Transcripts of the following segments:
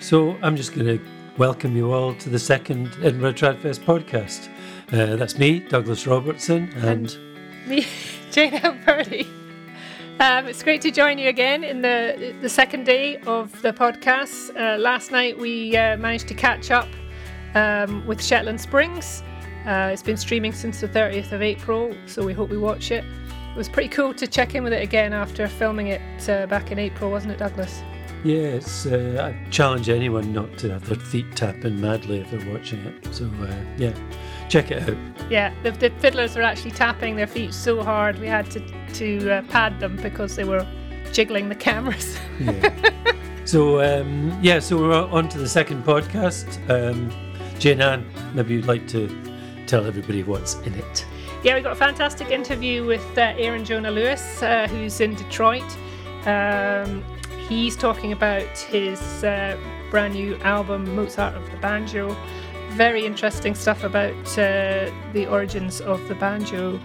So I'm just going to welcome you all to the second Edinburgh Tradfest podcast. Uh, that's me, Douglas Robertson, and me, Jane Purdy. Um, it's great to join you again in the the second day of the podcast. Uh, last night we uh, managed to catch up um, with Shetland Springs. Uh, it's been streaming since the 30th of April, so we hope we watch it. It was pretty cool to check in with it again after filming it uh, back in April, wasn't it, Douglas? Yes, uh, I challenge anyone not to have their feet tapping madly if they're watching it. So, uh, yeah, check it out. Yeah, the, the, fiddlers were actually tapping their feet so hard we had to, to uh, pad them because they were jiggling the cameras. yeah. So, um, yeah, so we're on to the second podcast. Um, Jane Ann, maybe you'd like to tell everybody what's in it. Yeah, we got a fantastic interview with uh, Aaron Jonah Lewis, uh, who's in Detroit. Um, He's talking about his uh, brand new album, Mozart of the Banjo. Very interesting stuff about uh, the origins of the banjo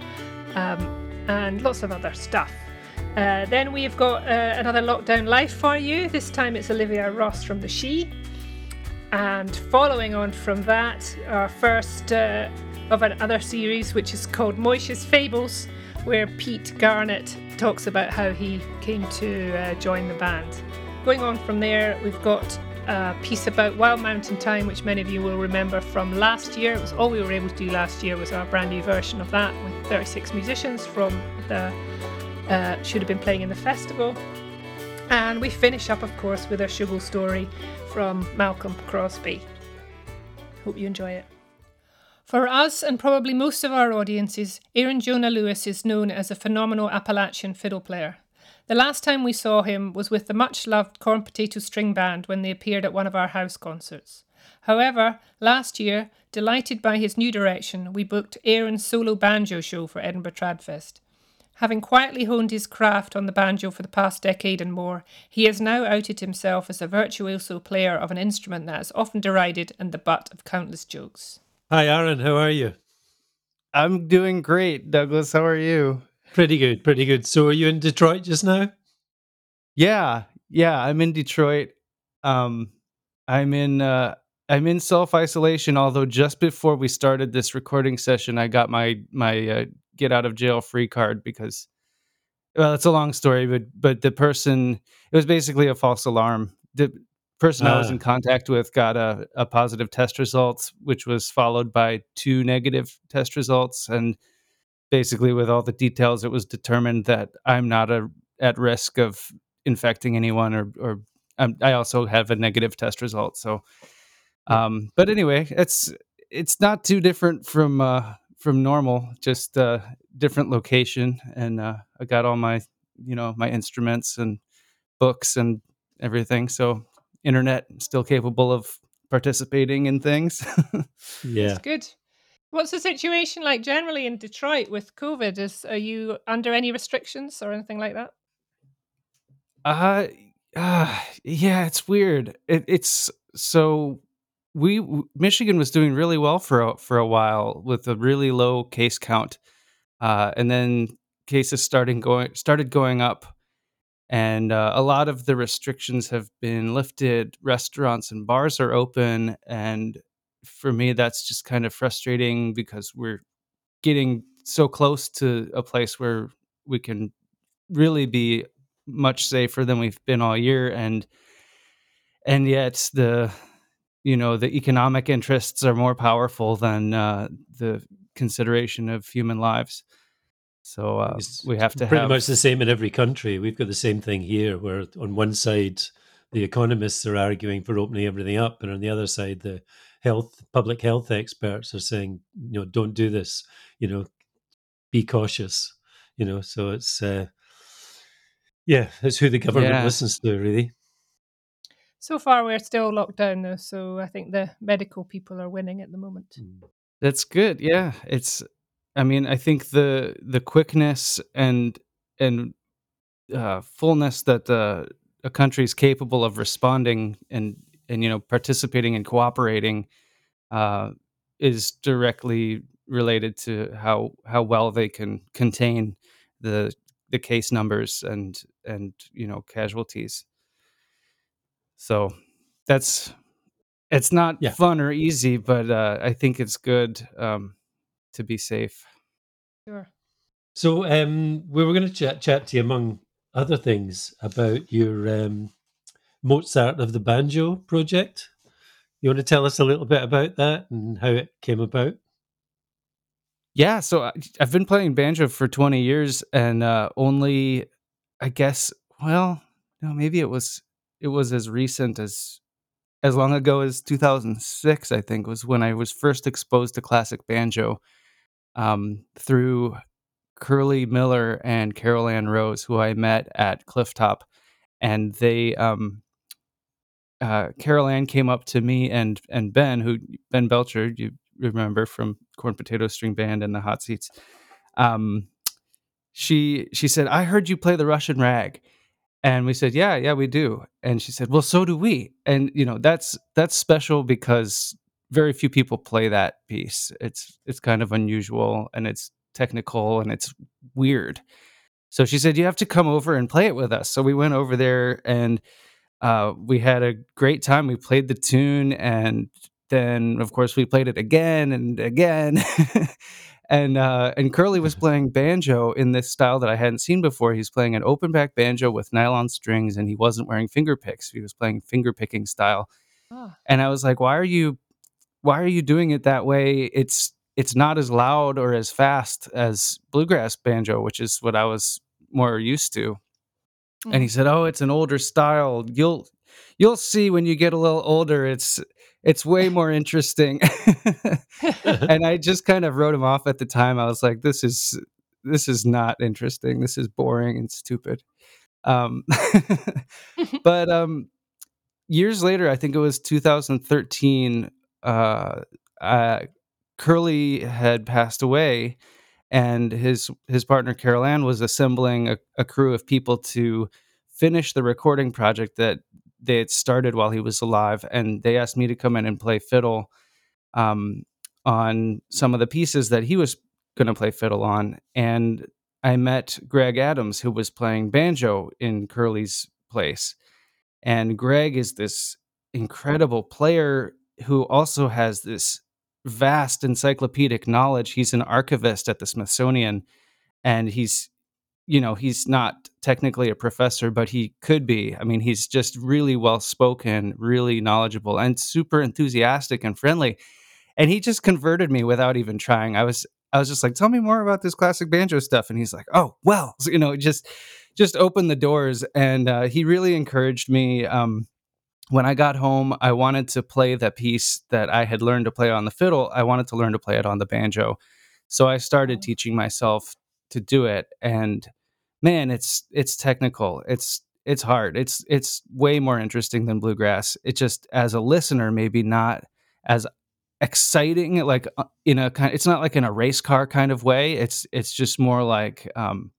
um, and lots of other stuff. Uh, then we've got uh, another lockdown life for you. This time it's Olivia Ross from The Shee. And following on from that, our first uh, of another series, which is called Moishe's Fables, where Pete Garnett talks about how he came to uh, join the band. Going on from there, we've got a piece about Wild Mountain Thyme, which many of you will remember from last year. It was all we were able to do last year was our brand new version of that with 36 musicians from the uh, should have been playing in the festival. And we finish up, of course, with our Shoogle story from Malcolm Crosbie. Hope you enjoy it. For us, and probably most of our audiences, Aaron Jonah Lewis is known as a phenomenal Appalachian fiddle player. The last time we saw him was with the much loved Corn Potato String Band when they appeared at one of our house concerts. However, last year, delighted by his new direction, we booked Aaron's solo banjo show for Edinburgh Tradfest. Having quietly honed his craft on the banjo for the past decade and more, he has now outed himself as a virtuoso player of an instrument that is often derided and the butt of countless jokes. Hi, Aaron. How are you? I'm doing great, Douglas. How are you? Pretty good. Pretty good. So, are you in Detroit just now? Yeah, yeah. I'm in Detroit. Um, I'm in. Uh, I'm in self isolation. Although just before we started this recording session, I got my my uh, get out of jail free card because, well, it's a long story, but but the person it was basically a false alarm. The person I was in ah. contact with got a, a positive test result, which was followed by two negative test results. And basically, with all the details, it was determined that I'm not a, at risk of infecting anyone, or, or um, I also have a negative test result. So, um, but anyway, it's it's not too different from uh, from normal, just a different location, and uh, I got all my you know my instruments and books and everything. So internet still capable of participating in things. yeah. That's good. What's the situation like generally in Detroit with COVID? Is are you under any restrictions or anything like that? Uh, uh yeah, it's weird. It, it's so we Michigan was doing really well for a, for a while with a really low case count, uh, and then cases starting going started going up and uh, a lot of the restrictions have been lifted restaurants and bars are open and for me that's just kind of frustrating because we're getting so close to a place where we can really be much safer than we've been all year and and yet the you know the economic interests are more powerful than uh, the consideration of human lives so uh, we have to pretty have... much the same in every country. We've got the same thing here, where on one side the economists are arguing for opening everything up, and on the other side the health public health experts are saying, you know, don't do this. You know, be cautious. You know, so it's uh, yeah, it's who the government yeah. listens to, really. So far, we're still locked down, though. So I think the medical people are winning at the moment. Hmm. That's good. Yeah, it's I mean, I think the the quickness and and uh, fullness that uh, a country is capable of responding and and you know participating and cooperating uh, is directly related to how how well they can contain the the case numbers and and you know casualties. So that's it's not Yeah. fun or easy, but uh, I think it's good um, to be safe. Sure. So um, we were going to chat chat to you among other things about your um, Mozart of the Banjo project. You want to tell us a little bit about that and how it came about? Yeah, so I, I've been playing banjo for 20 years, and uh, only, I guess, well, no, maybe it was it was as recent as as long ago as 2006. I think was when I was first exposed to classic banjo um, through Curly Miller and Carol Ann Rose, who I met at Clifftop, and they um, uh, Carol Ann came up to me and and Ben, who Ben Belcher, you remember from Corn Potato String Band and the Hot Seats. Um, she she said, "I heard you play the Russian rag," and we said, "Yeah, yeah, we do." And she said, "Well, so do we." And you know, that's that's special because very few people play that piece. It's it's kind of unusual and it's technical and it's weird. So she said, "You have to come over and play it with us." So we went over there and uh, we had a great time. We played the tune, and then of course we played it again and again. and uh, and Curly was playing banjo in this style that I hadn't seen before. He's playing an open back banjo with nylon strings, and he wasn't wearing finger picks. He was playing finger picking style. Ah, And I was like, "Why are you why are you doing it that way? It's it's not as loud or as fast as bluegrass banjo, which is what I was more used to." And he mm. said, "Oh, it's an older style. You'll you'll see when you get a little older. It's it's way more interesting." and I just kind of wrote him off at the time. I was like, "This is this is not interesting. This is boring and stupid." Um, but um, years later, I think it was 2013. Uh, uh, Curly had passed away, and his his partner Carol Ann was assembling a, a crew of people to finish the recording project that they had started while he was alive. And they asked me to come in and play fiddle um, on some of the pieces that he was going to play fiddle on. And I met Greg Adams, who was playing banjo in Curly's place. And Greg is this incredible player who also has this vast encyclopedic knowledge. He's an archivist at the Smithsonian and he's you know, he's not technically a professor, but he could be. I mean, he's just really well spoken, really knowledgeable, and super enthusiastic and friendly. And he just converted me without even trying. I was I was just like, "Tell me more about this classic banjo stuff." And he's like, "Oh, well," so, you know, just just opened the doors. And uh, he really encouraged me. Um, when I got home, I wanted to play the piece that I had learned to play on the fiddle. I wanted to learn to play it on the banjo. So I started Oh, teaching myself to do it. And man, it's it's technical. It's it's hard. It's it's way more interesting than bluegrass. It just as a listener, maybe not as exciting like uh, in a kind it's not like in a race car kind of way it's it's just more like um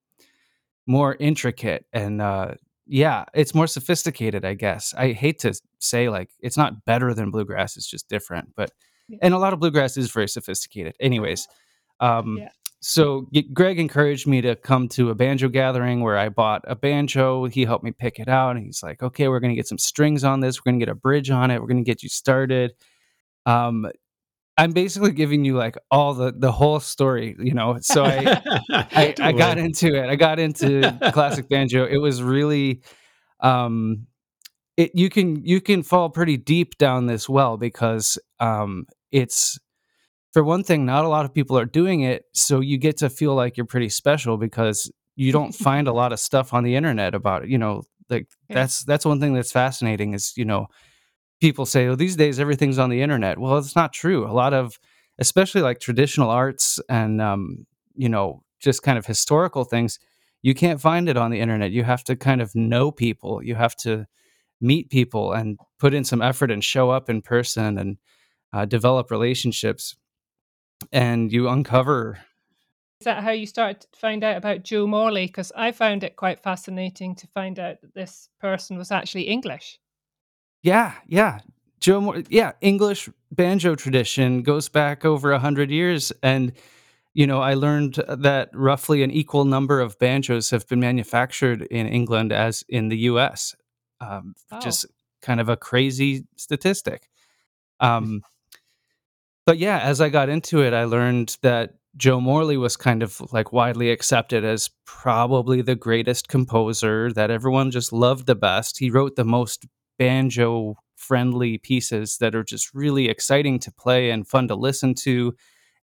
more intricate and uh yeah it's more sophisticated i guess i hate to say like it's not better than bluegrass it's just different but yeah. and a lot of bluegrass is very sophisticated anyways um Yeah. so G- greg encouraged me to come to a banjo gathering where i bought a banjo he helped me pick it out and he's like okay we're going to get some strings on this we're going to get a bridge on it we're going to get you started um i'm basically giving you like all the the whole story you know so i I, I got into it. I got into classic banjo. It was really um it you can you can fall pretty deep down this well because um it's for one thing not a lot of people are doing it so you get to feel like you're pretty special because you don't find a lot of stuff on the internet about it you know like Yeah. that's that's one thing that's fascinating is you know people say, oh, these days everything's on the internet. Well, it's not true. A lot of, especially like traditional arts and, um, you know, just kind of historical things, you can't find it on the internet. You have to kind of know people. You have to meet people and put in some effort and show up in person and uh, develop relationships. And you uncover. Is that how you started to find out about Joe Morley? Because I found it quite fascinating to find out that this person was actually English. Yeah, yeah. Joe, Moore, yeah, English banjo tradition goes back over a hundred years, and you know, I learned that roughly an equal number of banjos have been manufactured in England as in the U.S. Um, Oh, just kind of a crazy statistic. Um, but yeah, as I got into it, I learned that Joe Morley was kind of like widely accepted as probably the greatest composer that everyone just loved the best. He wrote the most banjo friendly pieces that are just really exciting to play and fun to listen to.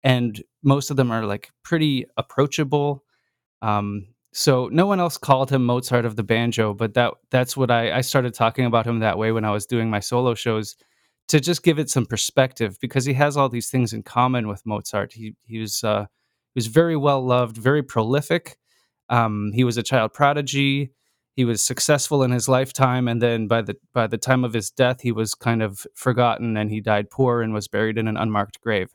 And most of them are like pretty approachable. Um, so no one else called him Mozart of the banjo, but that that's what I, I started talking about him that way when I was doing my solo shows to just give it some perspective because he has all these things in common with Mozart. He he was uh, he was very well loved, very prolific. Um, he was a child prodigy. He was successful in his lifetime, and then by the by the time of his death, he was kind of forgotten, and he died poor and was buried in an unmarked grave.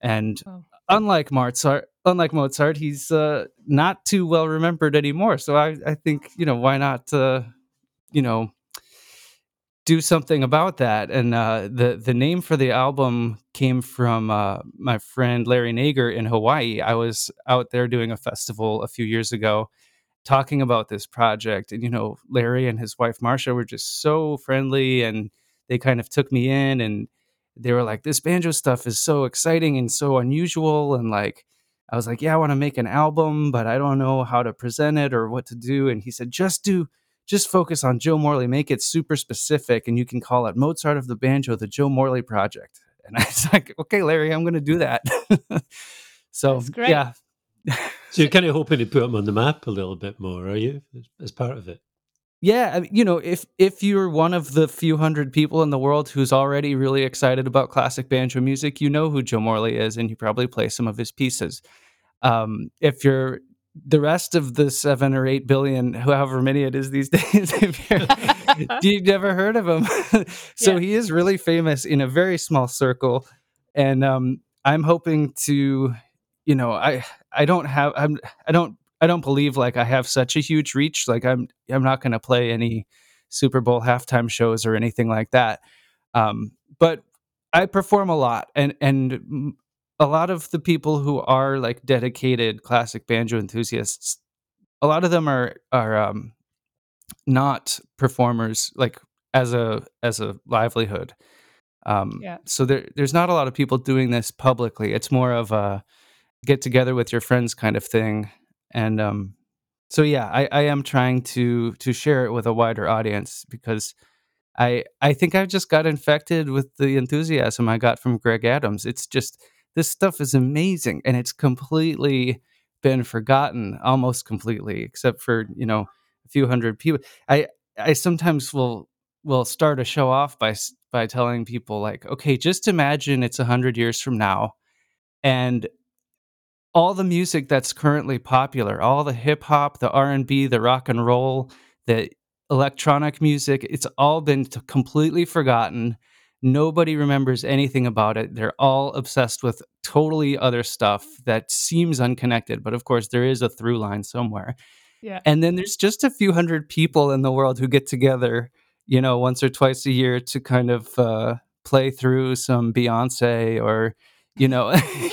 And oh. unlike Mozart, unlike Mozart, he's uh, not too well remembered anymore. So I, I think you know why not uh, you know do something about that. And uh, the the name for the album came from uh, my friend Larry Nager in Hawaii. I was out there doing a festival a few years ago, talking about this project, and you know, Larry and his wife Marsha were just so friendly, and they kind of took me in, and they were like, "This banjo stuff is so exciting and so unusual," and like. I was like, yeah, I want to make an album, but I don't know how to present it or what to do. And he said, just do just focus on Joe Morley, make it super specific, and you can call it Mozart of the Banjo, the Joe Morley Project. And I was like, okay, Larry, I'm going to do that. so, yeah. So you're kind of hoping to put him on the map a little bit more, are you, as part of it? Yeah, you know, if if you're one of the few hundred people in the world who's already really excited about classic banjo music, you know who Joe Morley is, and you probably play some of his pieces. Um, if you're the rest of the seven or eight billion, however many it is these days, you've never heard of him. so yeah. he is really famous in a very small circle, and um, I'm hoping to, you know, I I don't have I'm I don't I don't believe like I have such a huge reach. Like I'm I'm not going to play any Super Bowl halftime shows or anything like that. Um, but I perform a lot, and and a lot of the people who are like dedicated classic banjo enthusiasts, a lot of them are are um, not performers like as a as a livelihood. Um, yeah. So there there's not a lot of people doing this publicly. It's more of a get together with your friends kind of thing, and um, so yeah, I, I am trying to to share it with a wider audience because I I think I just got infected with the enthusiasm I got from Greg Adams. It's just this stuff is amazing and it's completely been forgotten almost completely except for you know a few hundred people i i sometimes will will start a show off by by telling people like okay just imagine it's a hundred years from now and all the music that's currently popular all the hip hop the r&b the rock and roll the electronic music it's all been completely forgotten Nobody remembers anything about it. They're all obsessed with totally other stuff that seems unconnected. But of course, there is a through line somewhere. Yeah. And then there's just a few hundred people in the world who get together, you know, once or twice a year to kind of uh, play through some Beyonce or, you know,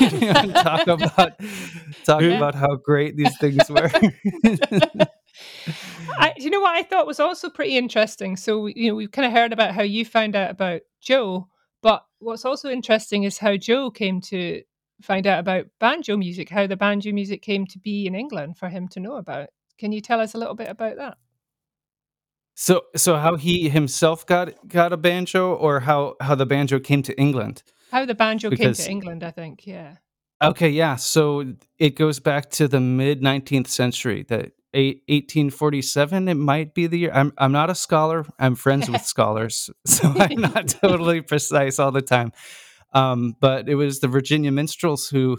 talk about talk about how great these things were. I, you know what I thought was also pretty interesting. So you know we've kind of heard about how you found out about Joe, but what's also interesting is how Joe came to find out about banjo music, how the banjo music came to be in England for him to know about. Can you tell us a little bit about that? So, so how he himself got got a banjo, or how how the banjo came to England? How the banjo because, came to England, I think. Yeah. Okay, yeah. So it goes back to the mid 19th century. That 1847 it might be the year i'm i'm not a scholar i'm friends with scholars so i'm not totally precise all the time um, but it was the virginia minstrels who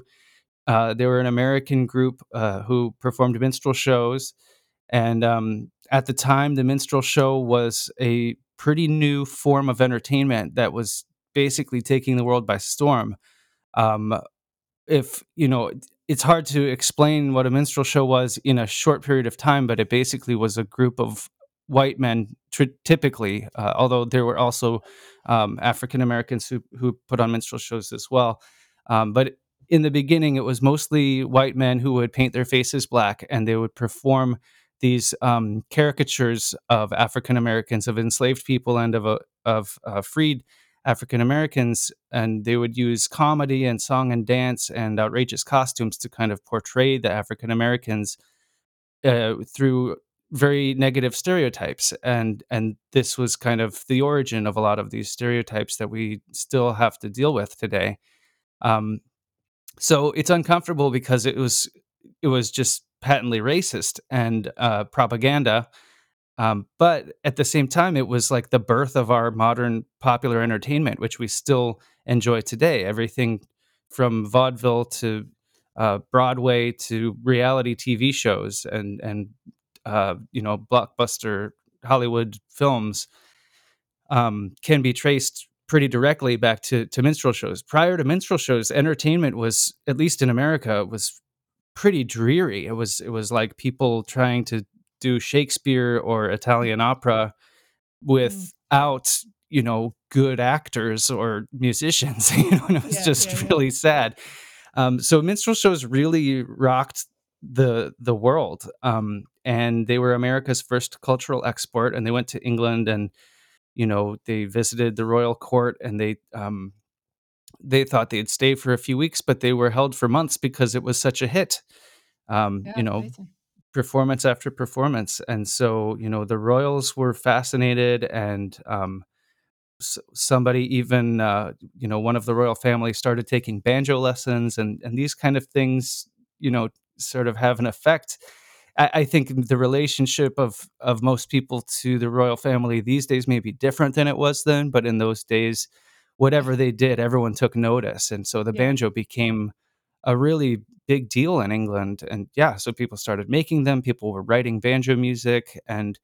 uh, they were an american group uh, who performed minstrel shows and um, at the time the minstrel show was a pretty new form of entertainment that was basically taking the world by storm um, if you know it's hard to explain what a minstrel show was in a short period of time, but it basically was a group of white men, typically, uh, although there were also um, African Americans who, who put on minstrel shows as well. Um, but in the beginning, it was mostly white men who would paint their faces black and they would perform these um, caricatures of African Americans, of enslaved people, and of uh, of uh, freed African Americans, and they would use comedy and song and dance and outrageous costumes to kind of portray the African Americans uh, through very negative stereotypes. And and this was kind of the origin of a lot of these stereotypes that we still have to deal with today. Um, so it's uncomfortable because it was it was just patently racist and uh, propaganda um, but at the same time it was like the birth of our modern popular entertainment which we still enjoy today everything from vaudeville to uh, Broadway to reality TV shows and and uh, you know blockbuster Hollywood films um, can be traced pretty directly back to to minstrel shows. Prior to minstrel shows, entertainment was at least in America was pretty dreary. It was it was like people trying to do Shakespeare or Italian opera Mm. without you know good actors or musicians. you know, and it was Yeah, just yeah, yeah. really sad. Um, so minstrel shows really rocked the the world, um, and they were America's first cultural export. And they went to England, and you know they visited the royal court, and they um, they thought they'd stay for a few weeks, but they were held for months because it was such a hit. Um, Yeah, you know, amazing. Performance after performance, and so you know the royals were fascinated, and um, s- somebody even uh, you know one of the royal family started taking banjo lessons and and these kind of things you know sort of have an effect I, I think the relationship of of most people to the royal family these days may be different than it was then but in those days whatever they did everyone took notice and so the Yeah. banjo became a really big deal in england and yeah so people started making them people were writing banjo music and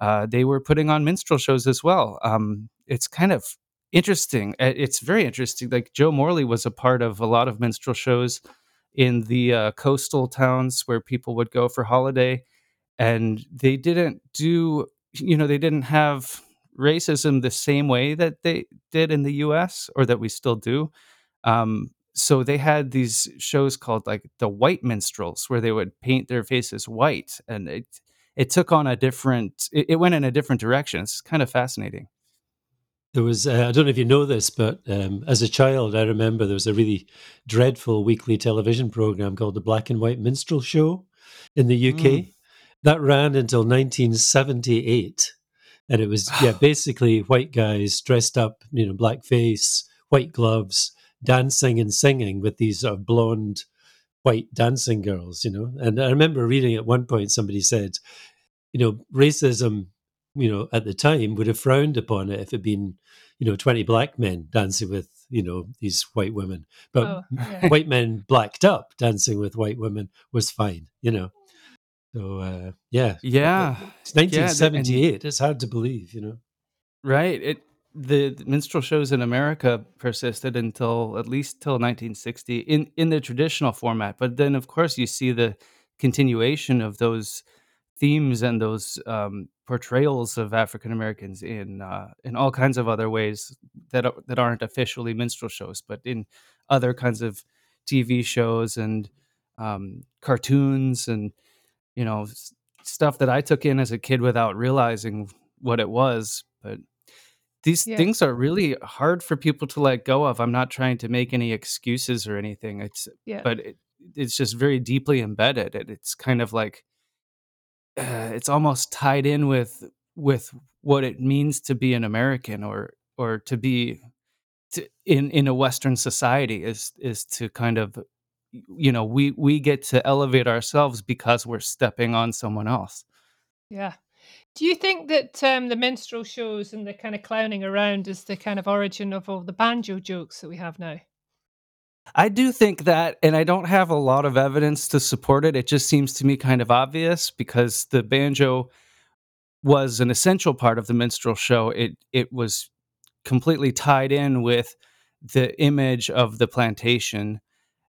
uh, they were putting on minstrel shows as well. Um, it's kind of interesting. Uh, It's very interesting. Like Joe Morley was a part of a lot of minstrel shows in the uh, coastal towns where people would go for holiday, and they didn't do, you know, they didn't have racism the same way that they did in the U.S. or that we still do. Um, so they had these shows called like the white minstrels where they would paint their faces white and it it took on a different it, it went in a different direction it's kind of fascinating There was, uh, I don't know if you know this, but um, as a child, I remember there was a really dreadful weekly television program called the Black and White Minstrel Show in the UK. Mm. That ran until 1978. And it was, yeah, basically white guys dressed up, you know, black face, white gloves, dancing and singing with these sort of blonde white dancing girls, you know. And I remember reading at one point somebody said, you know, racism, you know, at the time would have frowned upon it if it'd been, you know, 20 black men dancing with, you know, these white women. But Oh, yeah. white men blacked up dancing with white women was fine, you know. So, uh, yeah. yeah It's yeah and 1978. It's hard to believe, you know. right it the, minstrel shows in america persisted until at least till 1960 in in the traditional format but then of course you see the continuation of those themes and those um, portrayals of African Americans in uh, in all kinds of other ways that are, that aren't officially minstrel shows, but in other kinds of TV shows and um, cartoons and you know stuff that I took in as a kid without realizing what it was. But these Yeah. things are really hard for people to let go of. I'm not trying to make any excuses or anything. It's Yeah. but it, it's just very deeply embedded. It, it's kind of like uh, it's almost tied in with with what it means to be an American or or to be to, in in a Western society is is to kind of you know we we get to elevate ourselves because we're stepping on someone else. Yeah. Do you think that um, the minstrel shows and the kind of clowning around is the kind of origin of all the banjo jokes that we have now? I do think that, and I don't have a lot of evidence to support it. It just seems to me kind of obvious because the banjo was an essential part of the minstrel show. It it was completely tied in with the image of the plantation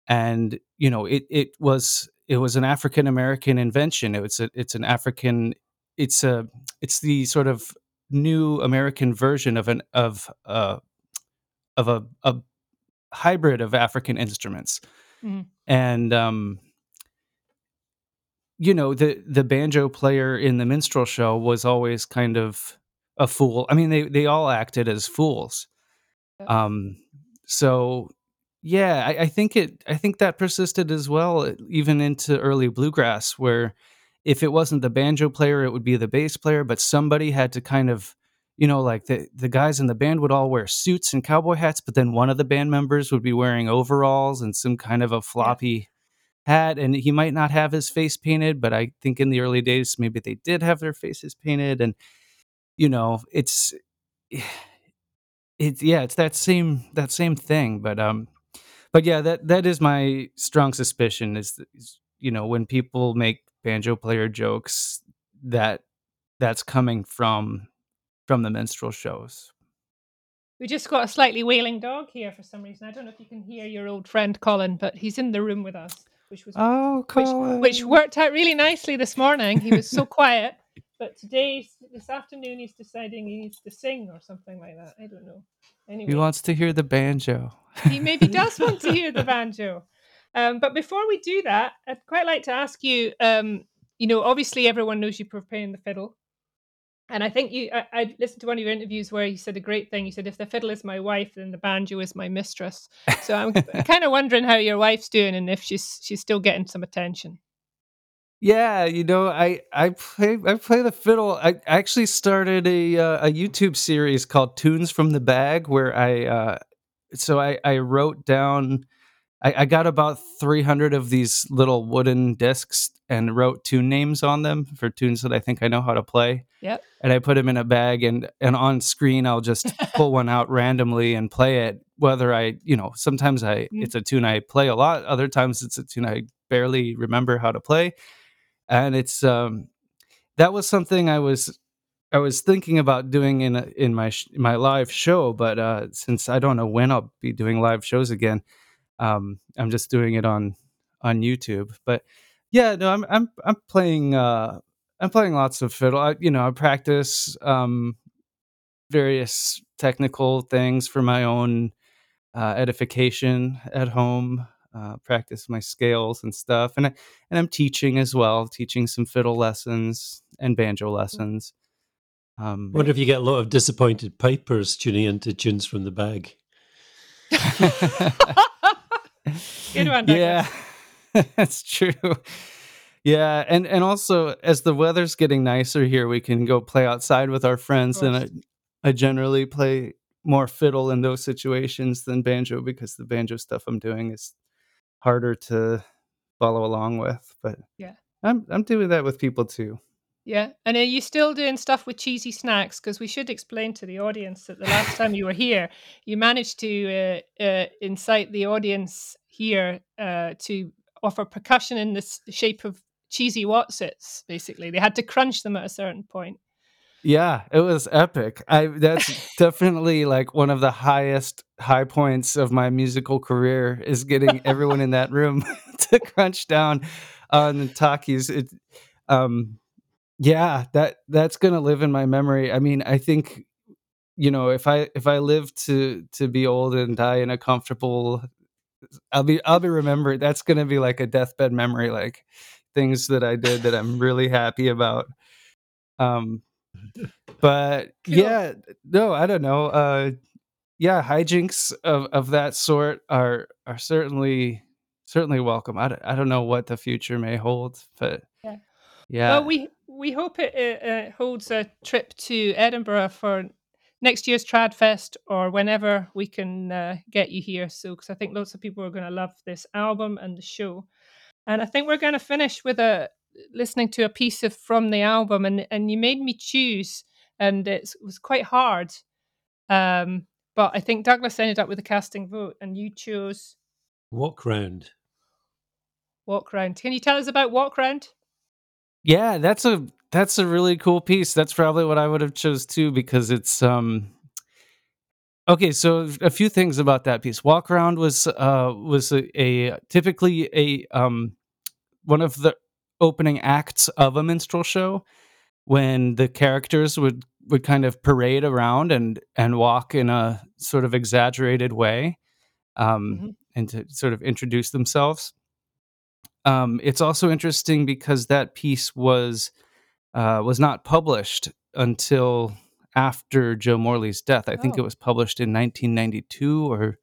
and you know it it was it was an African American invention. It was a, it's an African it's a it's the sort of new American version of an of uh of a, a hybrid of African instruments. Mhm. And um you know the the banjo player in the minstrel show was always kind of a fool. I mean, they they all acted as fools. Um, so yeah, I, I think it. I think that persisted as well, even into early bluegrass, where if it wasn't the banjo player, it would be the bass player, but somebody had to kind of, you know, like the the guys in the band would all wear suits and cowboy hats, but then one of the band members would be wearing overalls and some kind of a floppy hat, and he might not have his face painted, but I think in the early days maybe they did have their faces painted, and you know, it's it's yeah, it's that same that same thing, but um but yeah, that that is my strong suspicion is, is you know when people make banjo player jokes that that's coming from from the minstrel shows. We just got a slightly wailing dog here for some reason. I don't know if you can hear your old friend Colin, but he's in the room with us, which was Oh, which which worked out really nicely this morning. He was so quiet, but today this afternoon he's deciding he needs to sing or something like that. I don't know. Anyway, He wants to hear the banjo. he maybe does want to hear the banjo. Um, but before we do that, I'd quite like to ask you. Um, you know, obviously everyone knows you for playing the fiddle, and I think you. I, I listened to one of your interviews where you said a great thing. You said, "If the fiddle is my wife, then the banjo is my mistress." So I'm kind of wondering how your wife's doing and if she's she's still getting some attention. Yeah, you know, I I play I play the fiddle. I actually started a uh, a YouTube series called Tunes from the Bag where I uh so I I wrote down I, I got about 300 of these little wooden discs and wrote tune names on them for tunes that I think I know how to play. Yep. And I put them in a bag and and on screen I'll just pull one out randomly and play it whether I, you know, sometimes I Mm. it's a tune I play a lot, other times it's a tune I barely remember how to play and it's um that was something I was I was thinking about doing in in my sh- my live show, but uh, since I don't know when I'll be doing live shows again, um, I'm just doing it on on YouTube. But yeah, no, I'm I'm I'm playing uh, I'm playing lots of fiddle. I, you know, I practice um, various technical things for my own uh, edification at home. Uh, practice my scales and stuff, and I, and I'm teaching as well, teaching some fiddle lessons and banjo lessons. Um, Wonder if you get a lot of disappointed pipers tuning into tunes from the bag. Good one, yeah, that's true. Yeah, and and also as the weather's getting nicer here, we can go play outside with our friends, and I. I generally play more fiddle in those situations than banjo because the banjo stuff I'm doing is harder to follow along with. But Yeah. I'm I'm doing that with people too. Yeah, and are you still doing stuff with cheesy snacks? Because we should explain to the audience that the last time you were here, you managed to uh, uh, incite the audience here uh, to offer percussion in the shape of cheesy Wotsits. Basically, they had to crunch them at a certain point. Yeah, it was epic. I that's definitely like one of the highest high points of my musical career is getting everyone in that room to crunch down on the talkies. It um yeah, that that's going to live in my memory. I mean, I think you know, if I if I live to to be old and die in a comfortable I'll be I'll be remembered. That's going to be like a deathbed memory like things that I did that I'm really happy about. Um but yeah, no, I don't know. Uh, yeah, hijinks of, of that sort are are certainly certainly welcome. I don't, I don't know what the future may hold, but Yeah. yeah, Well, we we hope it uh, uh, holds a trip to Edinburgh for next year's Tradfest or whenever we can uh, get you here. So, because I think lots of people are going to love this album and the show, and I think we're going to finish with a listening to a piece of from the album, and and you made me choose, and it was quite hard. Um, but I think Douglas ended up with a casting vote, and you chose Walk round. Walk Round. Can you tell us about Walk Round? Yeah, that's a that's a really cool piece. That's probably what I would have chose too because it's um okay. So a few things about that piece. Walk around was uh was a, a typically a um one of the opening acts of a minstrel show when the characters would would kind of parade around and and walk in a sort of exaggerated way um Mhm. and to sort of introduce themselves um, it's also interesting because that piece was uh, was not published until after Joe Morley's death. I think it Oh. was published in 1992 or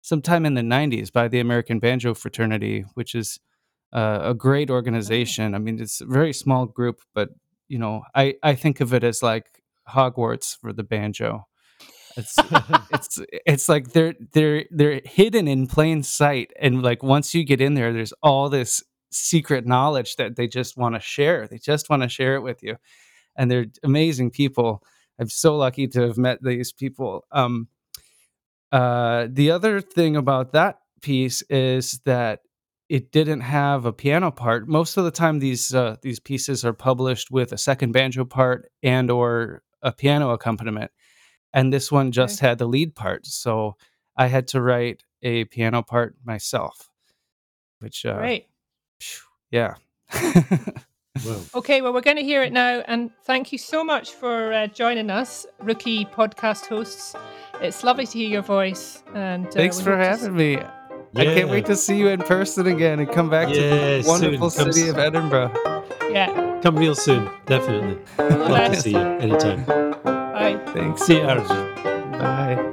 sometime in the 90s by the American Banjo Fraternity, which is uh, a great organization. I mean, it's a very small group, but you know, I I think of it as like Hogwarts for the banjo. It's it's it's like they're they're they're hidden in plain sight, and like once you get in there, there's all this secret knowledge that they just want to share. They just want to share it with you, and they're amazing people. I'm so lucky to have met these people. Um, uh, the other thing about that piece is that it didn't have a piano part. Most of the time, these uh, these pieces are published with a second banjo part and or a piano accompaniment, and this one just had the lead part. So I had to write a piano part myself, which uh, Great. phew, yeah. Well, Okay, well, we're going to hear it now. And thank you so much for uh, joining us, rookie podcast hosts. It's lovely to hear your voice. And uh, Thanks for hope to s- having me. I can't wait to see you in person again and come back to the wonderful Come city s- of Edinburgh. Yeah. Come real soon, definitely. Love to see you anytime. Bye. Thanks. See you, so much. Aaron. Bye.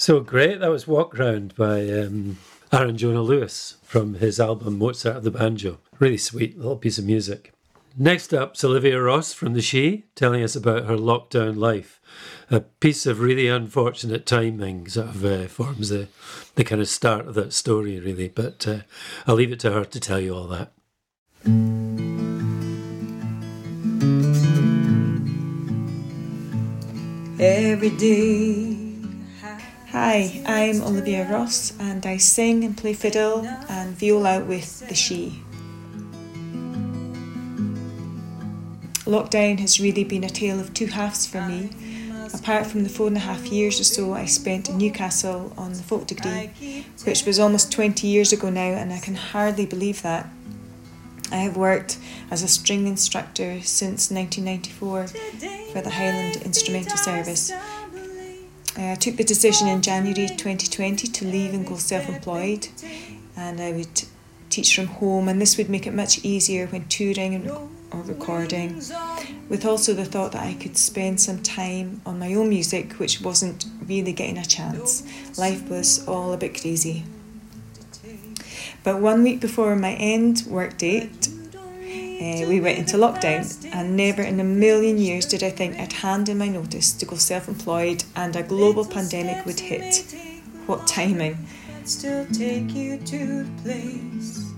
So great. That was Walk Round by um, Aaron Jonah Lewis from his album Mozart of the Banjo. Really sweet little piece of music. Next up, Olivia Ross from The Shee, telling us about her lockdown life. A piece of really unfortunate timing sort of uh, forms the, the kind of start of that story, really. But uh, I'll leave it to her to tell you all that. every day. Hi, I'm Olivia Ross and I sing and play fiddle and viola with the Shee. Lockdown has really been a tale of two halves for me. Apart from the four and a half years or so I spent in Newcastle on the folk degree, which was almost 20 years ago now, and I can hardly believe that. I have worked as a string instructor since 1994 for the Highland Instrumental Service. Uh, I took the decision in January 2020 to leave and go self employed, and I would teach from home, and this would make it much easier when touring or recording. With also the thought that I could spend some time on my own music, which wasn't really getting a chance. Life was all a bit crazy. But one week before my end work date, uh, we went into lockdown, and never in a million years did I think I'd hand in my notice to go self employed and a global pandemic would hit. What timing! Still take you to the place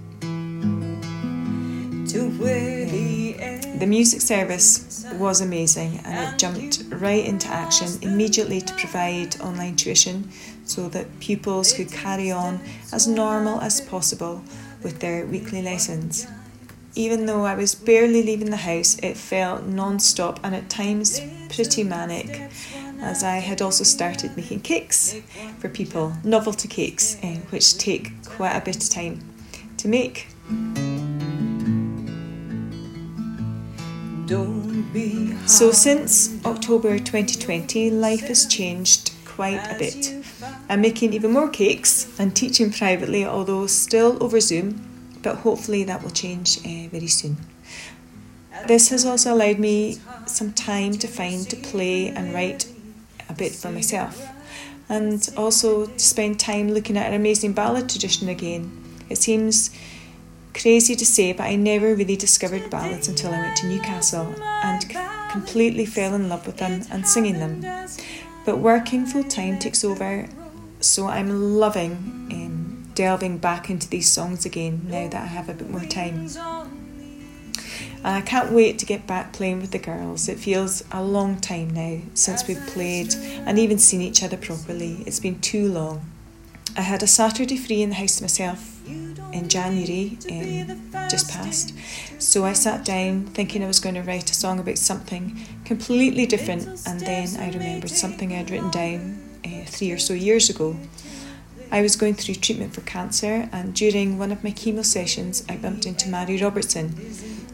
to where the the music service was amazing and it jumped right into action immediately to provide online tuition so that pupils could carry on as normal as possible with their weekly lessons. Even though I was barely leaving the house, it felt non stop and at times pretty manic, as I had also started making cakes for people, novelty cakes, eh, which take quite a bit of time to make. So, since October 2020, life has changed quite a bit. I'm making even more cakes and teaching privately, although still over Zoom but hopefully that will change uh, very soon. This has also allowed me some time to find to play and write a bit for myself, and also to spend time looking at an amazing ballad tradition again. It seems crazy to say, but I never really discovered ballads until I went to Newcastle and c- completely fell in love with them and singing them. But working full time takes over, so I'm loving. Um, delving back into these songs again now that I have a bit more time. I can't wait to get back playing with the girls. It feels a long time now since we've played and even seen each other properly. It's been too long. I had a Saturday free in the house myself in January, um, just past. So I sat down thinking I was going to write a song about something completely different, and then I remembered something I'd written down uh, three or so years ago. I was going through treatment for cancer, and during one of my chemo sessions, I bumped into Mary Robertson.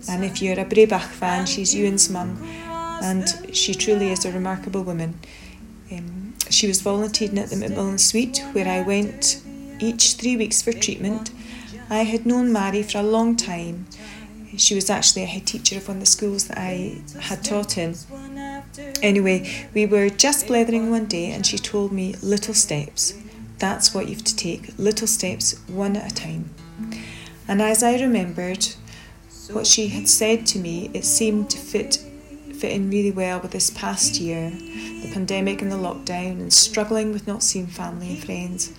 And if you're a Breabach fan, she's Ewan's mum, and she truly is a remarkable woman. Um, she was volunteering at the Macmillan Suite, where I went each three weeks for treatment. I had known Mary for a long time. She was actually a head teacher of one of the schools that I had taught in. Anyway, we were just blethering one day, and she told me little steps. That's what you have to take, little steps, one at a time. And as I remembered what she had said to me, it seemed to fit fit in really well with this past year, the pandemic and the lockdown, and struggling with not seeing family and friends,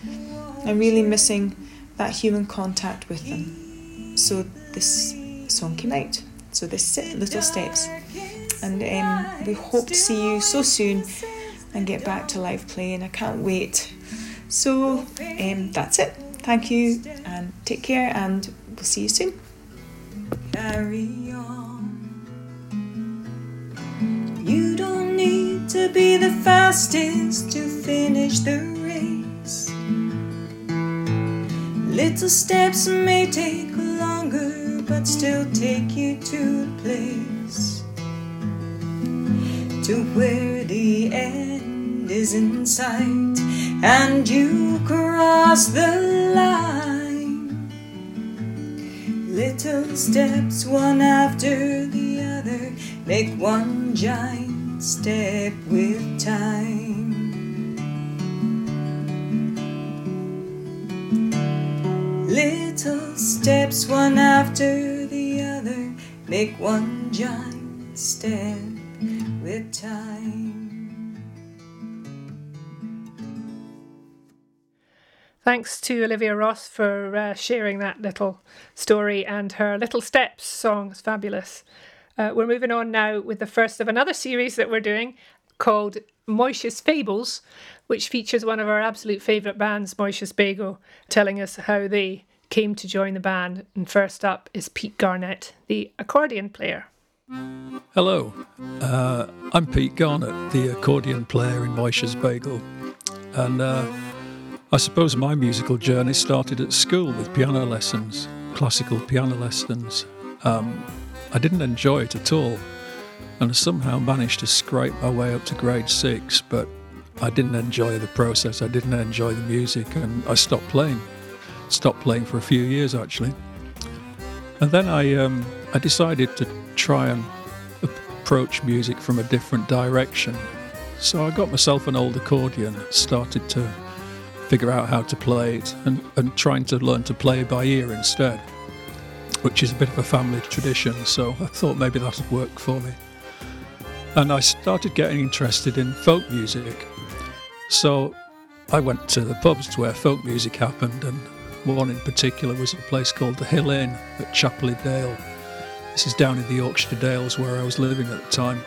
and really missing that human contact with them. So this song came out. So this little steps, and um, we hope to see you so soon and get back to live playing. I can't wait. So um, that's it. Thank you and take care, and we'll see you soon. Carry on. You don't need to be the fastest to finish the race. Little steps may take longer, but still take you to a place to where the end is in sight and you cross the line. Little steps, one after the other, make one giant step with time. Little steps, one after the other, make one giant step with time. Thanks to Olivia Ross for uh, sharing that little story and her Little Steps song. It's fabulous. Uh, we're moving on now with the first of another series that we're doing called Moishe's Fables, which features one of our absolute favourite bands, Moishe's Bagel, telling us how they came to join the band. And first up is Pete Garnett, the accordion player. Hello, uh, I'm Pete Garnett, the accordion player in Moishe's Bagel. And uh, I suppose my musical journey started at school with piano lessons, classical piano lessons. Um, I didn't enjoy it at all, and I somehow managed to scrape my way up to grade six, but I didn't enjoy the process, I didn't enjoy the music, and I stopped playing. Stopped playing for a few years actually. And then I, um, I decided to try and approach music from a different direction. So I got myself an old accordion, and started to figure out how to play it, and, and trying to learn to play by ear instead, which is a bit of a family tradition. So I thought maybe that would work for me. And I started getting interested in folk music. So I went to the pubs where folk music happened, and one in particular was a place called the Hill Inn at Chapel-le-Dale. This is down in the Yorkshire Dales where I was living at the time.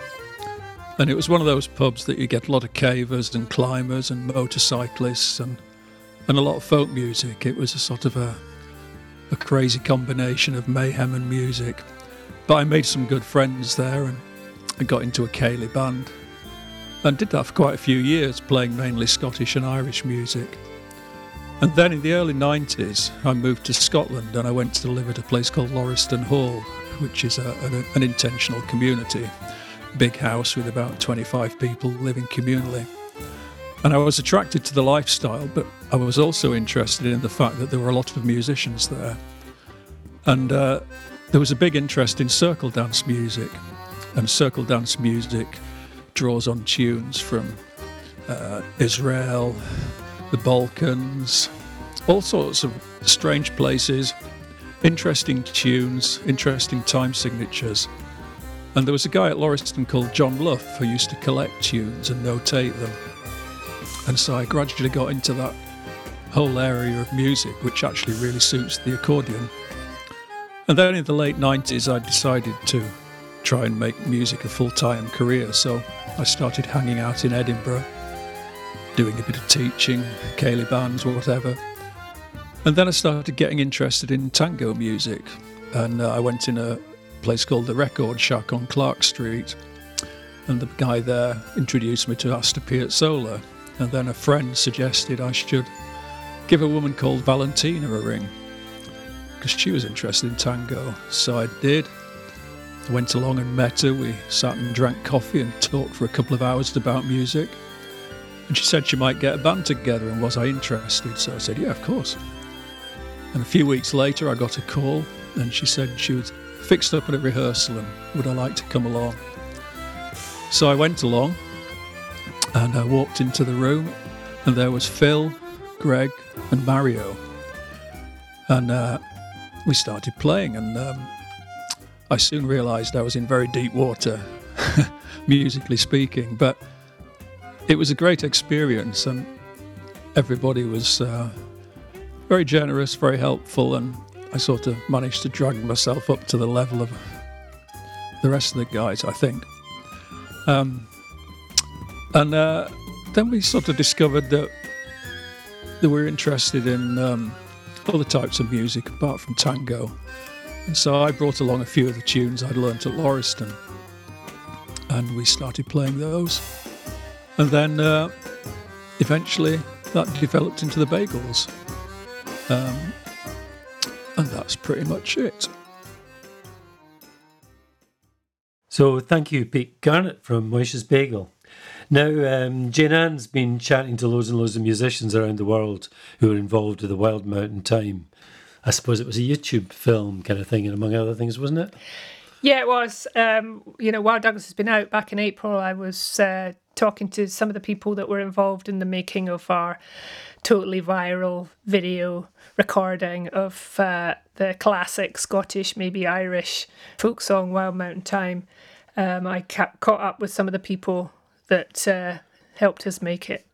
And it was one of those pubs that you get a lot of cavers and climbers and motorcyclists and and a lot of folk music. It was a sort of a a crazy combination of mayhem and music. But I made some good friends there and I got into a ceilidh band and did that for quite a few years, playing mainly Scottish and Irish music. And then in the early 90s, I moved to Scotland and I went to live at a place called Lauriston Hall, which is a, an, an intentional community. Big house with about 25 people living communally. And I was attracted to the lifestyle, but I was also interested in the fact that there were a lot of musicians there. And uh, there was a big interest in circle dance music. And circle dance music draws on tunes from uh, Israel, the Balkans, all sorts of strange places, interesting tunes, interesting time signatures. And there was a guy at Lauriston called John Luff who used to collect tunes and notate them. And so I gradually got into that whole area of music, which actually really suits the accordion. And then in the late 90s, I decided to try and make music a full time career. So I started hanging out in Edinburgh, doing a bit of teaching, ceilidh bands, or whatever. And then I started getting interested in tango music. And uh, I went in a place called the Record Shack on Clerk Street. And the guy there introduced me to Astor Piazzolla. And then a friend suggested I should give a woman called Valentina a ring because she was interested in tango. So I did. Went along and met her. We sat and drank coffee and talked for a couple of hours about music. And she said she might get a band together and was I interested? So I said, yeah, of course. And a few weeks later, I got a call and she said she was fixed up at a rehearsal and would I like to come along? So I went along and I walked into the room and there was Phil, Greg, and Mario. And uh, we started playing and um, I soon realised I was in very deep water, musically speaking. But it was a great experience, and everybody was uh, very generous, very helpful, and I sort of managed to drag myself up to the level of the rest of the guys, I think. Um, and uh, then we sort of discovered that that we were interested in um, other types of music apart from tango. And so I brought along a few of the tunes I'd learnt at Lauriston, and we started playing those. And then uh, eventually that developed into the bagels. Um, and that's pretty much it. So thank you, Pete Garnett from Moishe's Bagel. Now, um, Jane Ann's been chatting to loads and loads of musicians around the world who are involved with the Wild Mountain Thyme. I suppose it was a YouTube film kind of thing, and among other things, wasn't it? Yeah, it was. Um, you know, Wild Douglas has been out back in April. I was uh, talking to some of the people that were involved in the making of our totally viral video recording of uh, the classic Scottish, maybe Irish folk song Wild Mountain Thyme. Um, I ca- caught up with some of the people that uh, helped us make it.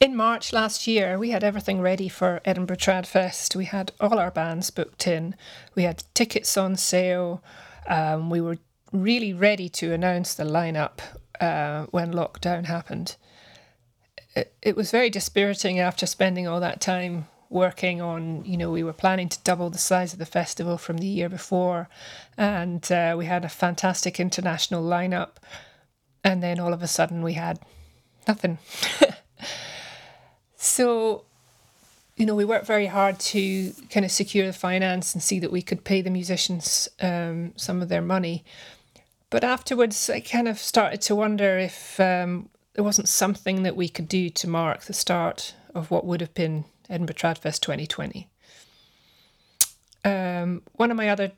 In March last year, we had everything ready for Edinburgh Trad Fest. We had all our bands booked in, we had tickets on sale. Um, we were really ready to announce the lineup uh, when lockdown happened. It, it was very dispiriting after spending all that time working on, you know, we were planning to double the size of the festival from the year before, and uh, we had a fantastic international lineup. And then all of a sudden, we had nothing. so, you know, we worked very hard to kind of secure the finance and see that we could pay the musicians um, some of their money. But afterwards, I kind of started to wonder if um, there wasn't something that we could do to mark the start of what would have been Edinburgh Tradfest 2020. Um, one of my other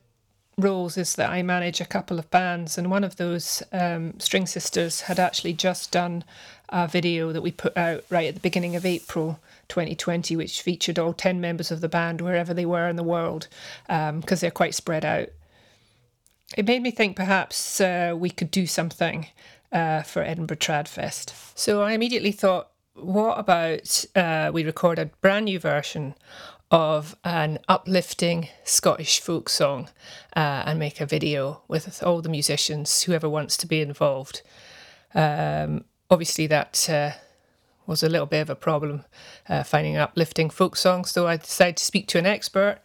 roles is that I manage a couple of bands, and one of those um, String Sisters had actually just done a video that we put out right at the beginning of April 2020, which featured all 10 members of the band wherever they were in the world, because um, they're quite spread out. It made me think perhaps uh, we could do something uh, for Edinburgh Trad Fest. So I immediately thought, what about uh, we record a brand new version of an uplifting Scottish folk song uh, and make a video with all the musicians, whoever wants to be involved. Um, obviously, that uh, was a little bit of a problem uh, finding uplifting folk songs, so I decided to speak to an expert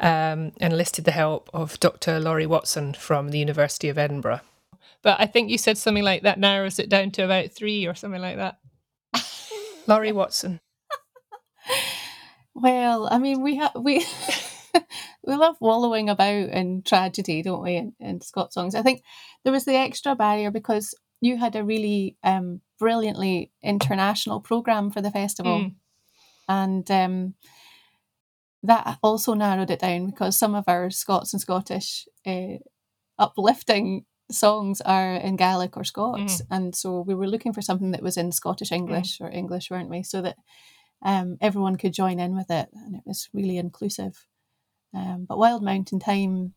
um, and enlisted the help of Dr. Laurie Watson from the University of Edinburgh. But I think you said something like that narrows it down to about three or something like that. Laurie Watson. Well, I mean, we have we we love wallowing about in tragedy, don't we? In, in Scott songs, I think there was the extra barrier because you had a really um, brilliantly international program for the festival, mm. and um, that also narrowed it down because some of our Scots and Scottish uh, uplifting songs are in Gaelic or Scots, mm. and so we were looking for something that was in Scottish English mm. or English, weren't we? So that um, everyone could join in with it, and it was really inclusive. Um, but Wild Mountain Thyme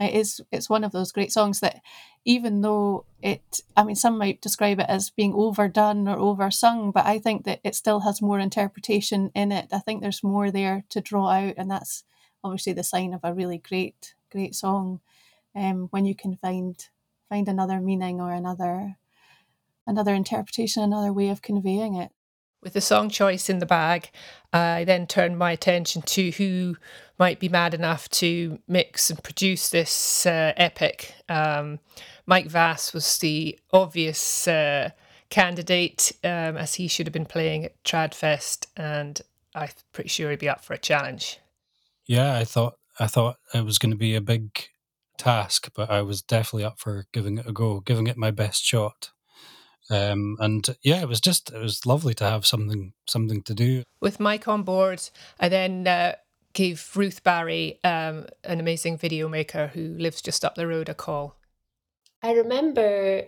it is it's one of those great songs that even though it I mean some might describe it as being overdone or oversung, but I think that it still has more interpretation in it. I think there's more there to draw out, and that's obviously the sign of a really great great song. Um, when you can find find another meaning or another another interpretation, another way of conveying it. With the song choice in the bag, I then turned my attention to who might be mad enough to mix and produce this uh, epic. Um, Mike Vass was the obvious uh, candidate, um, as he should have been playing at Tradfest, and I'm pretty sure he'd be up for a challenge. Yeah, I thought I thought it was going to be a big task, but I was definitely up for giving it a go, giving it my best shot. Um, and yeah, it was just it was lovely to have something something to do. With Mike on board, I then uh, gave Ruth Barry, um, an amazing video maker who lives just up the road, a call. I remember,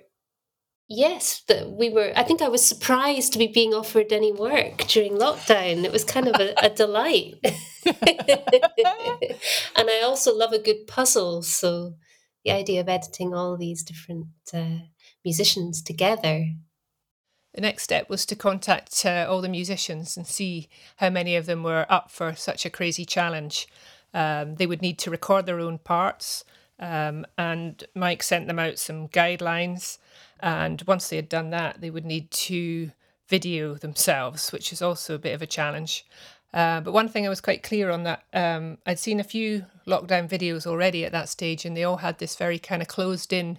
yes, that we were. I think I was surprised to be being offered any work during lockdown. It was kind of a, a delight, and I also love a good puzzle. So the idea of editing all these different. Uh, musicians together. The next step was to contact uh, all the musicians and see how many of them were up for such a crazy challenge. Um, they would need to record their own parts, um, and Mike sent them out some guidelines. And once they had done that, they would need to video themselves, which is also a bit of a challenge. Uh, but one thing I was quite clear on that um, I'd seen a few lockdown videos already at that stage, and they all had this very kind of closed in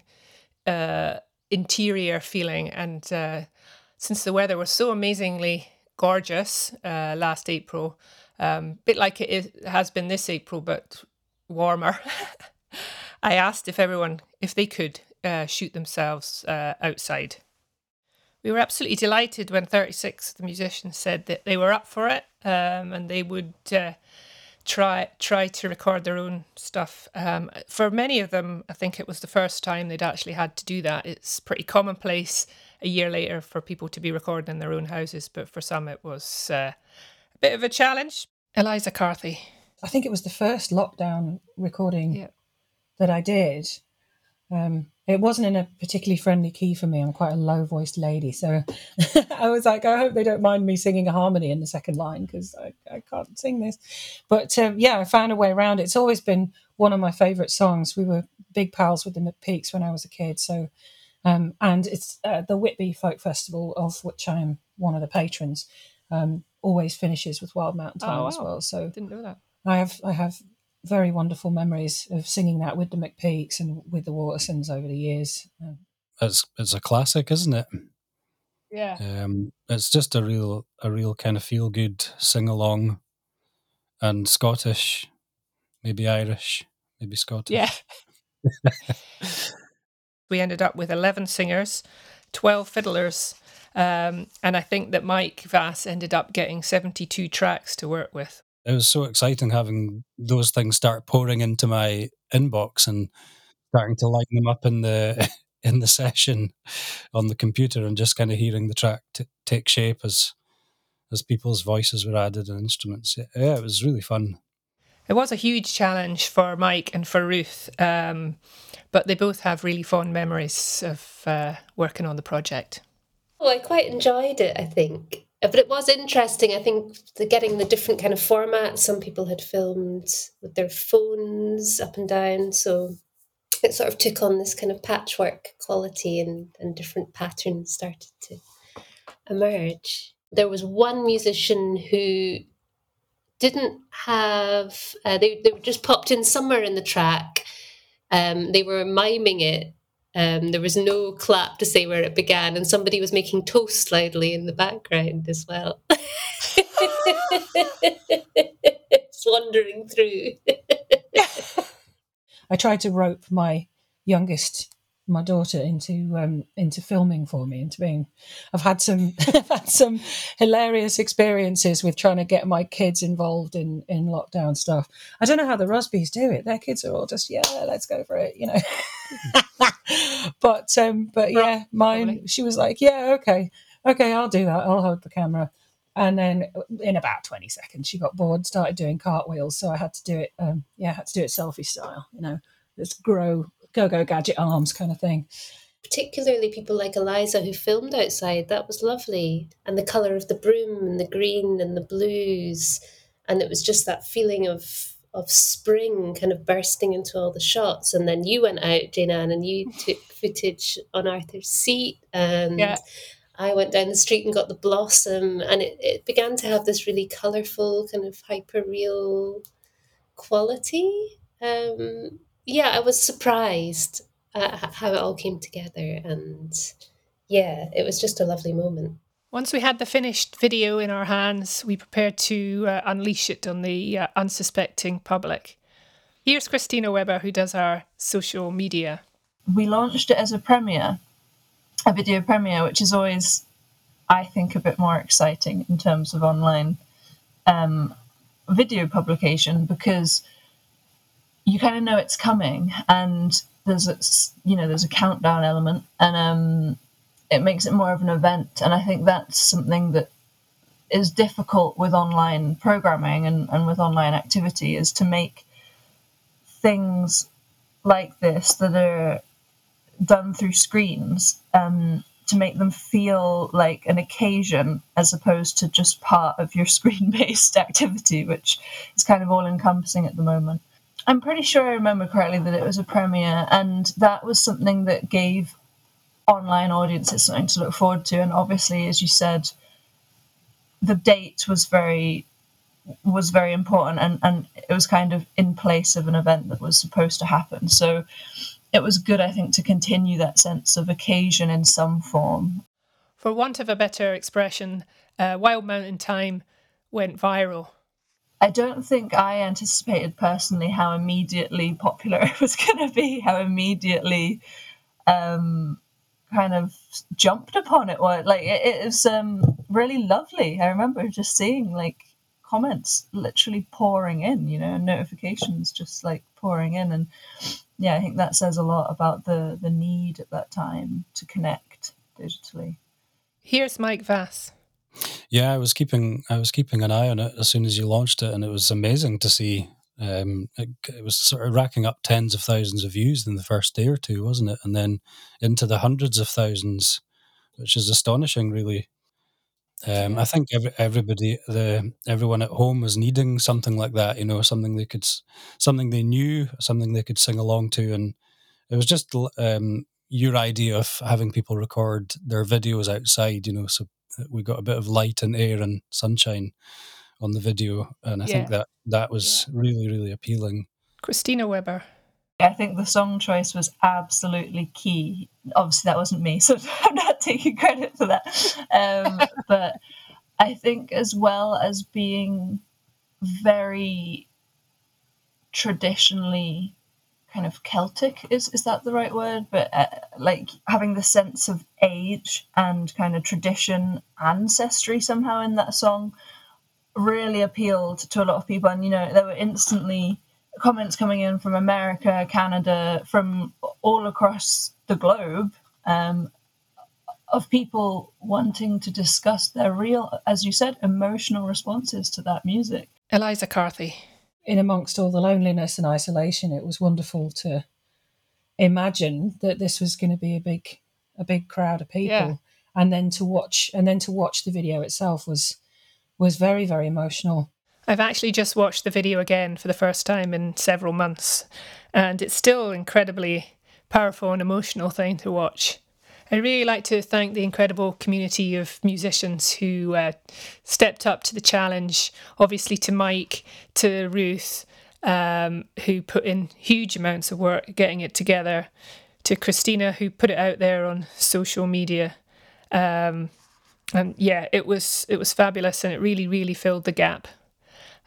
uh, interior feeling. And uh, since the weather was so amazingly gorgeous uh, last April, a um, bit like it is, has been this April, but warmer, I asked if everyone, if they could uh, shoot themselves uh, outside. We were absolutely delighted when 36 of the musicians said that they were up for it um, and they would uh, try try to record their own stuff. Um, for many of them, I think it was the first time they'd actually had to do that. It's pretty commonplace a year later for people to be recording in their own houses, but for some it was uh, a bit of a challenge. Eliza Carthy. I think it was the first lockdown recording yeah. that I did. Um, it wasn't in a particularly friendly key for me. I'm quite a low voiced lady. So I was like, I hope they don't mind me singing a harmony in the second line because I, I can't sing this. But um, yeah, I found a way around it. It's always been one of my favorite songs. We were big pals with the McPeakes when I was a kid. So, um, and it's uh, the Whitby Folk Festival, of which I am one of the patrons, um, always finishes with Wild Mountain Thyme oh, wow. as well. So didn't know that. I have I have very wonderful memories of singing that with the McPeakes and with the Watersons over the years. It's it's a classic, isn't it? Yeah. Um, it's just a real a real kind of feel good sing along, and Scottish, maybe Irish, maybe Scottish. Yeah. we ended up with eleven singers, twelve fiddlers. Um, and I think that Mike Vass ended up getting 72 tracks to work with. It was so exciting having those things start pouring into my inbox and starting to line them up in the in the session on the computer and just kind of hearing the track t- take shape as as people's voices were added and instruments. Yeah, it was really fun. It was a huge challenge for Mike and for Ruth, um, but they both have really fond memories of uh, working on the project. Oh, I quite enjoyed it, I think. Uh, but it was interesting, I think, the, getting the different kind of formats. Some people had filmed with their phones up and down, so it sort of took on this kind of patchwork quality and, and different patterns started to emerge. There was one musician who didn't have uh, they, they just popped in somewhere in the track um, they were miming it um, there was no clap to say where it began and somebody was making toast loudly in the background as well. Wandering through. I tried to rope my youngest my daughter into um, into filming for me into being I've had some I've had some hilarious experiences with trying to get my kids involved in in lockdown stuff. I don't know how the Rosbys do it. Their kids are all just yeah, let's go for it, you know. but um but yeah, mine she was like, yeah, okay. Okay, I'll do that. I'll hold the camera. And then in about 20 seconds she got bored, started doing cartwheels, so I had to do it um yeah, I had to do it selfie style, you know. Let's grow go go gadget arms kind of thing. Particularly people like Eliza who filmed outside, that was lovely. And the colour of the broom and the green and the blues. And it was just that feeling of of spring kind of bursting into all the shots. And then you went out, Jane Ann, and you took footage on Arthur's seat. And yeah. I went down the street and got the blossom. And it, it began to have this really colourful, kind of hyper real quality. Um, yeah, I was surprised at how it all came together. And yeah, it was just a lovely moment. Once we had the finished video in our hands, we prepared to uh, unleash it on the uh, unsuspecting public. Here's Christina Weber, who does our social media. We launched it as a premiere, a video premiere, which is always, I think, a bit more exciting in terms of online um, video publication because you kind of know it's coming and there's a you know there's a countdown element and um it makes it more of an event and i think that's something that is difficult with online programming and, and with online activity is to make things like this that are done through screens um, to make them feel like an occasion as opposed to just part of your screen based activity, which is kind of all encompassing at the moment. I'm pretty sure I remember correctly that it was a premiere, and that was something that gave online audiences something to look forward to. And obviously, as you said, the date was very was very important, and and it was kind of in place of an event that was supposed to happen. So it was good, I think, to continue that sense of occasion in some form. For want of a better expression, uh, Wild Mountain Thyme went viral I don't think I anticipated personally how immediately popular it was going to be, how immediately um, kind of jumped upon it was. Like it, it was um, really lovely. I remember just seeing like comments literally pouring in, you know, notifications just like pouring in, and yeah, I think that says a lot about the the need at that time to connect digitally. Here's Mike Vass. Yeah, I was keeping I was keeping an eye on it as soon as you launched it, and it was amazing to see. Um, it, it, was sort of racking up tens of thousands of views in the first day or two, wasn't it? And then into the hundreds of thousands, which is astonishing, really. Um, I think every, everybody, the everyone at home was needing something like that. You know, something they could, something they knew, something they could sing along to, and it was just um, your idea of having people record their videos outside. You know, so we got a bit of light and air and sunshine on the video, and I yeah. think that that was yeah. really really appealing. Christina Weber. I think the song choice was absolutely key. Obviously, that wasn't me, so I'm not taking credit for that. Um, but I think, as well as being very traditionally kind of Celtic is is that the right word? But uh, like having the sense of age and kind of tradition, ancestry somehow in that song really appealed to a lot of people. And, you know, there were instantly comments coming in from America, Canada, from all across the globe um, of people wanting to discuss their real, as you said, emotional responses to that music. Eliza Carthy. In amongst all the loneliness and isolation, it was wonderful to imagine that this was going to be a big, a big crowd of people, Yeah. and then to watch, and then to watch the video itself was, was very, very emotional. I've actually just watched the video again for the first time in several months, and it's still incredibly powerful and emotional thing to watch. I'd really like to thank the incredible community of musicians who uh, stepped up to the challenge. Obviously, to Mike, to Ruth, um, who put in huge amounts of work getting it together, to Christina, who put it out there on social media. Um, and yeah, it was it was fabulous, and it really, really filled the gap.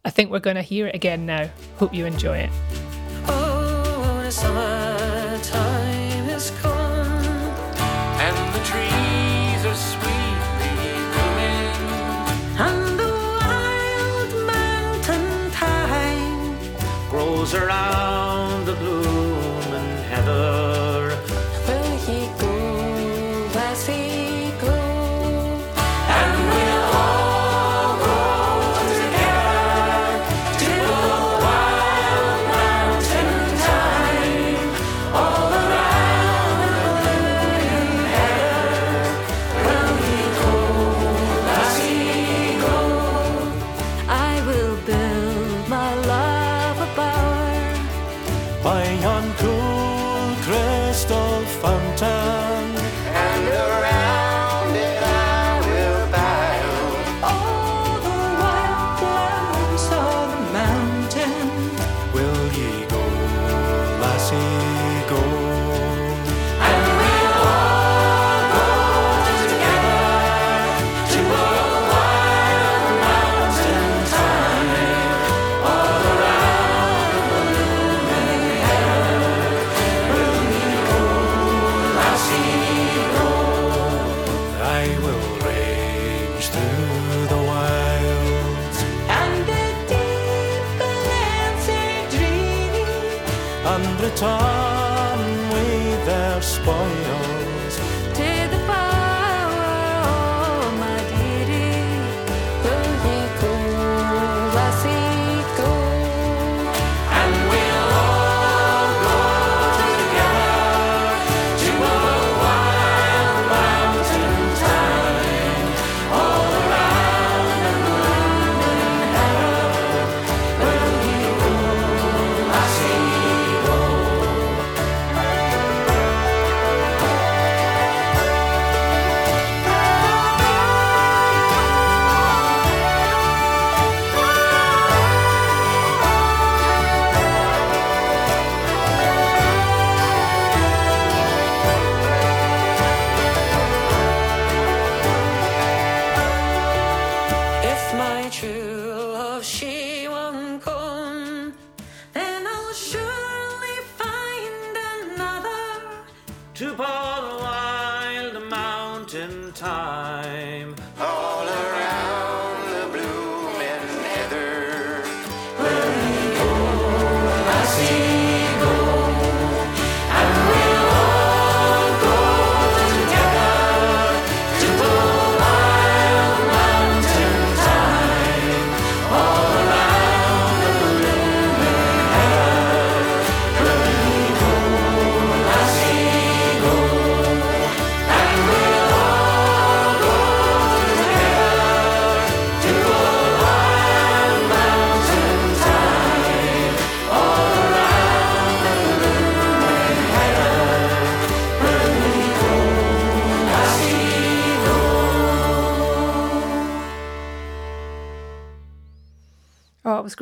I think we're going to hear it again now. Hope you enjoy it. Oh,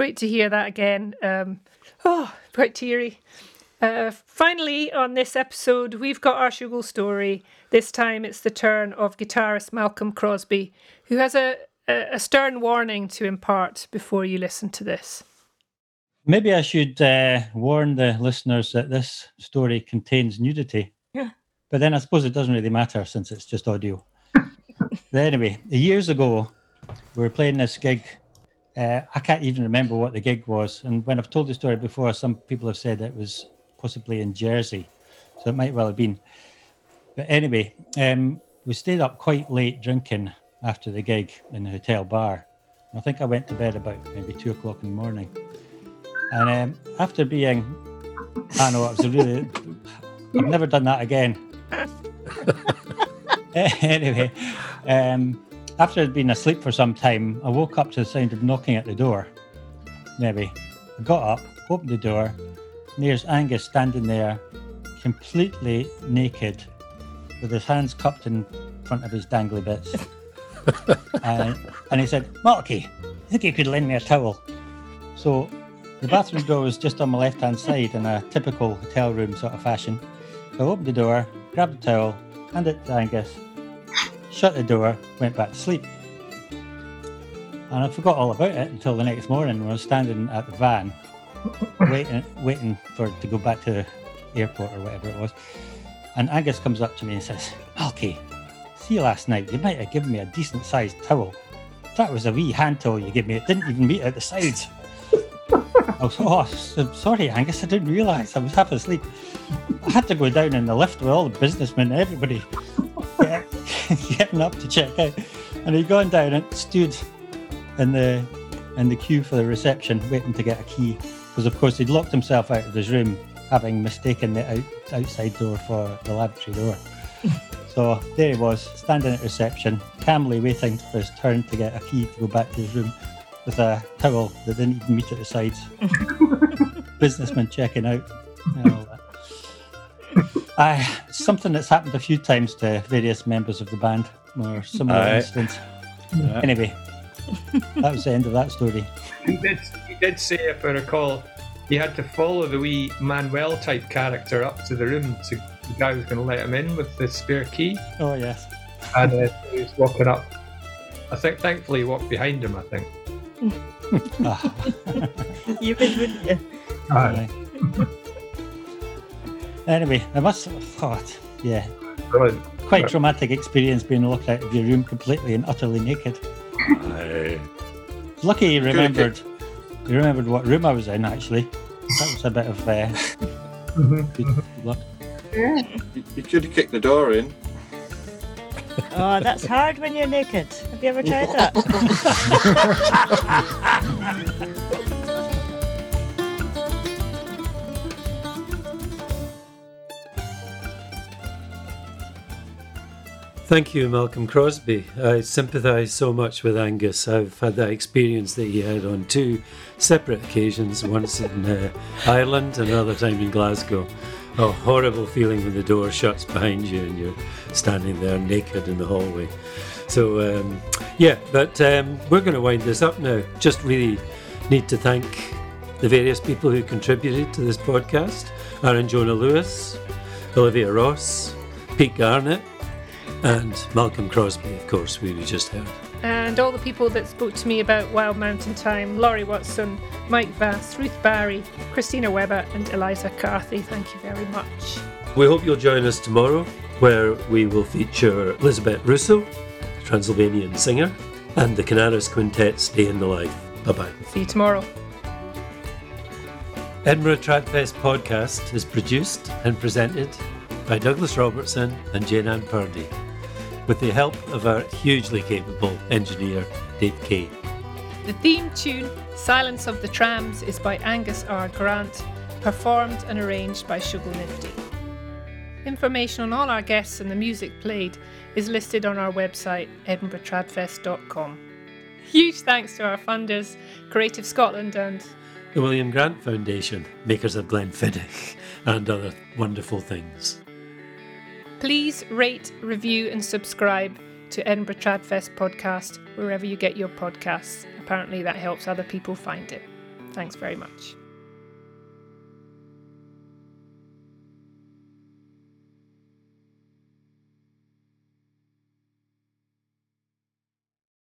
great to hear that again. Um, oh, quite teary. Uh, finally, on this episode, we've got our Shoogle story. This time it's the turn of guitarist Malcolm Crosbie, who has a, a, a stern warning to impart before you listen to this. Maybe I should uh, warn the listeners that this story contains nudity. Yeah. But then I suppose it doesn't really matter since it's just audio. but anyway, years ago, we were playing this gig uh, I can't even remember what the gig was. And when I've told the story before, some people have said it was possibly in Jersey, so it might well have been. But anyway, um, we stayed up quite late drinking after the gig in the hotel bar. I think I went to bed about maybe two o'clock in the morning. And um, after being, I know, it was a really, I've never done that again. anyway, um, after I'd been asleep for some time, I woke up to the sound of knocking at the door. Maybe. I got up, opened the door, and there's Angus standing there, completely naked, with his hands cupped in front of his dangly bits. and, and he said, Marky, I think you could lend me a towel. So the bathroom door was just on my left hand side in a typical hotel room sort of fashion. So I opened the door, grabbed the towel, handed it to Angus, shut the door, went back to sleep. And I forgot all about it until the next morning when I was standing at the van, waiting, waiting for to go back to the airport or whatever it was. And Angus comes up to me and says, Malky, see last night, you might have given me a decent sized towel. That was a wee hand towel you gave me. It didn't even meet at the sides. I was, oh, so- sorry, Angus, I didn't realise. I was half asleep. I had to go down in the lift with all the businessmen everybody getting up to check out. And he'd gone down and stood in the in the queue for the reception, waiting to get a key. Because of course he'd locked himself out of his room, having mistaken the out, outside door for the lavatory door. so there he was, standing at reception, calmly waiting for his turn to get a key to go back to his room with a towel that didn't even meet at the sides. Businessman checking out. and all that. Aye, something that's happened a few times to various members of the band, or similar Aye. incidents. Yeah. Anyway, that was the end of that story. He did, he did say, if I recall, he had to follow the wee Manuel type character up to the room to the guy was going to let him in with the spare key. Oh, yes. And uh, he was walking up. I think, thankfully, he walked behind him, I think. you would, wouldn't you? Aye. Anyway, I must have thought, yeah, Brilliant. quite traumatic experience being locked out of your room completely and utterly naked. Lucky you remembered. You remembered what room I was in. Actually, that was a bit of uh, good luck. You, you could have kicked the door in. Oh, that's hard when you're naked. Have you ever tried that? Thank you, Malcolm Crosbie. I sympathise so much with Angus. I've had that experience that he had on two separate occasions, once in uh, Ireland another time in Glasgow. A horrible feeling when the door shuts behind you and you're standing there naked in the hallway. So, um, yeah, but um, we're going to wind this up now. Just really need to thank the various people who contributed to this podcast Aaron Jonah Lewis, Olivia Ross, Pete Garnett, and Malcolm Crosbie, of course, we just heard. And all the people that spoke to me about Wild Mountain Thyme Laurie Watson, Mike Vass, Ruth Barry, Christina Webber, and Eliza Carthy. Thank you very much. We hope you'll join us tomorrow, where we will feature Elizabeth Russo, Transylvanian singer, and the Canaris Quintet's Day in the Life. Bye bye. See you tomorrow. Edinburgh Tradfest podcast is produced and presented by Douglas Robertson and Jane Ann Purdy, with the help of our hugely capable engineer, Dave Kay. The theme tune, Silence of the Trams, is by Angus R. Grant, performed and arranged by Shooglenifty. Information on all our guests and the music played is listed on our website, edinburghtradfest.com. Huge thanks to our funders, Creative Scotland and The William Grant Foundation, makers of Glenfiddich and other wonderful things. Please rate, review, and subscribe to Edinburgh Tradfest podcast wherever you get your podcasts. Apparently, that helps other people find it. Thanks very much.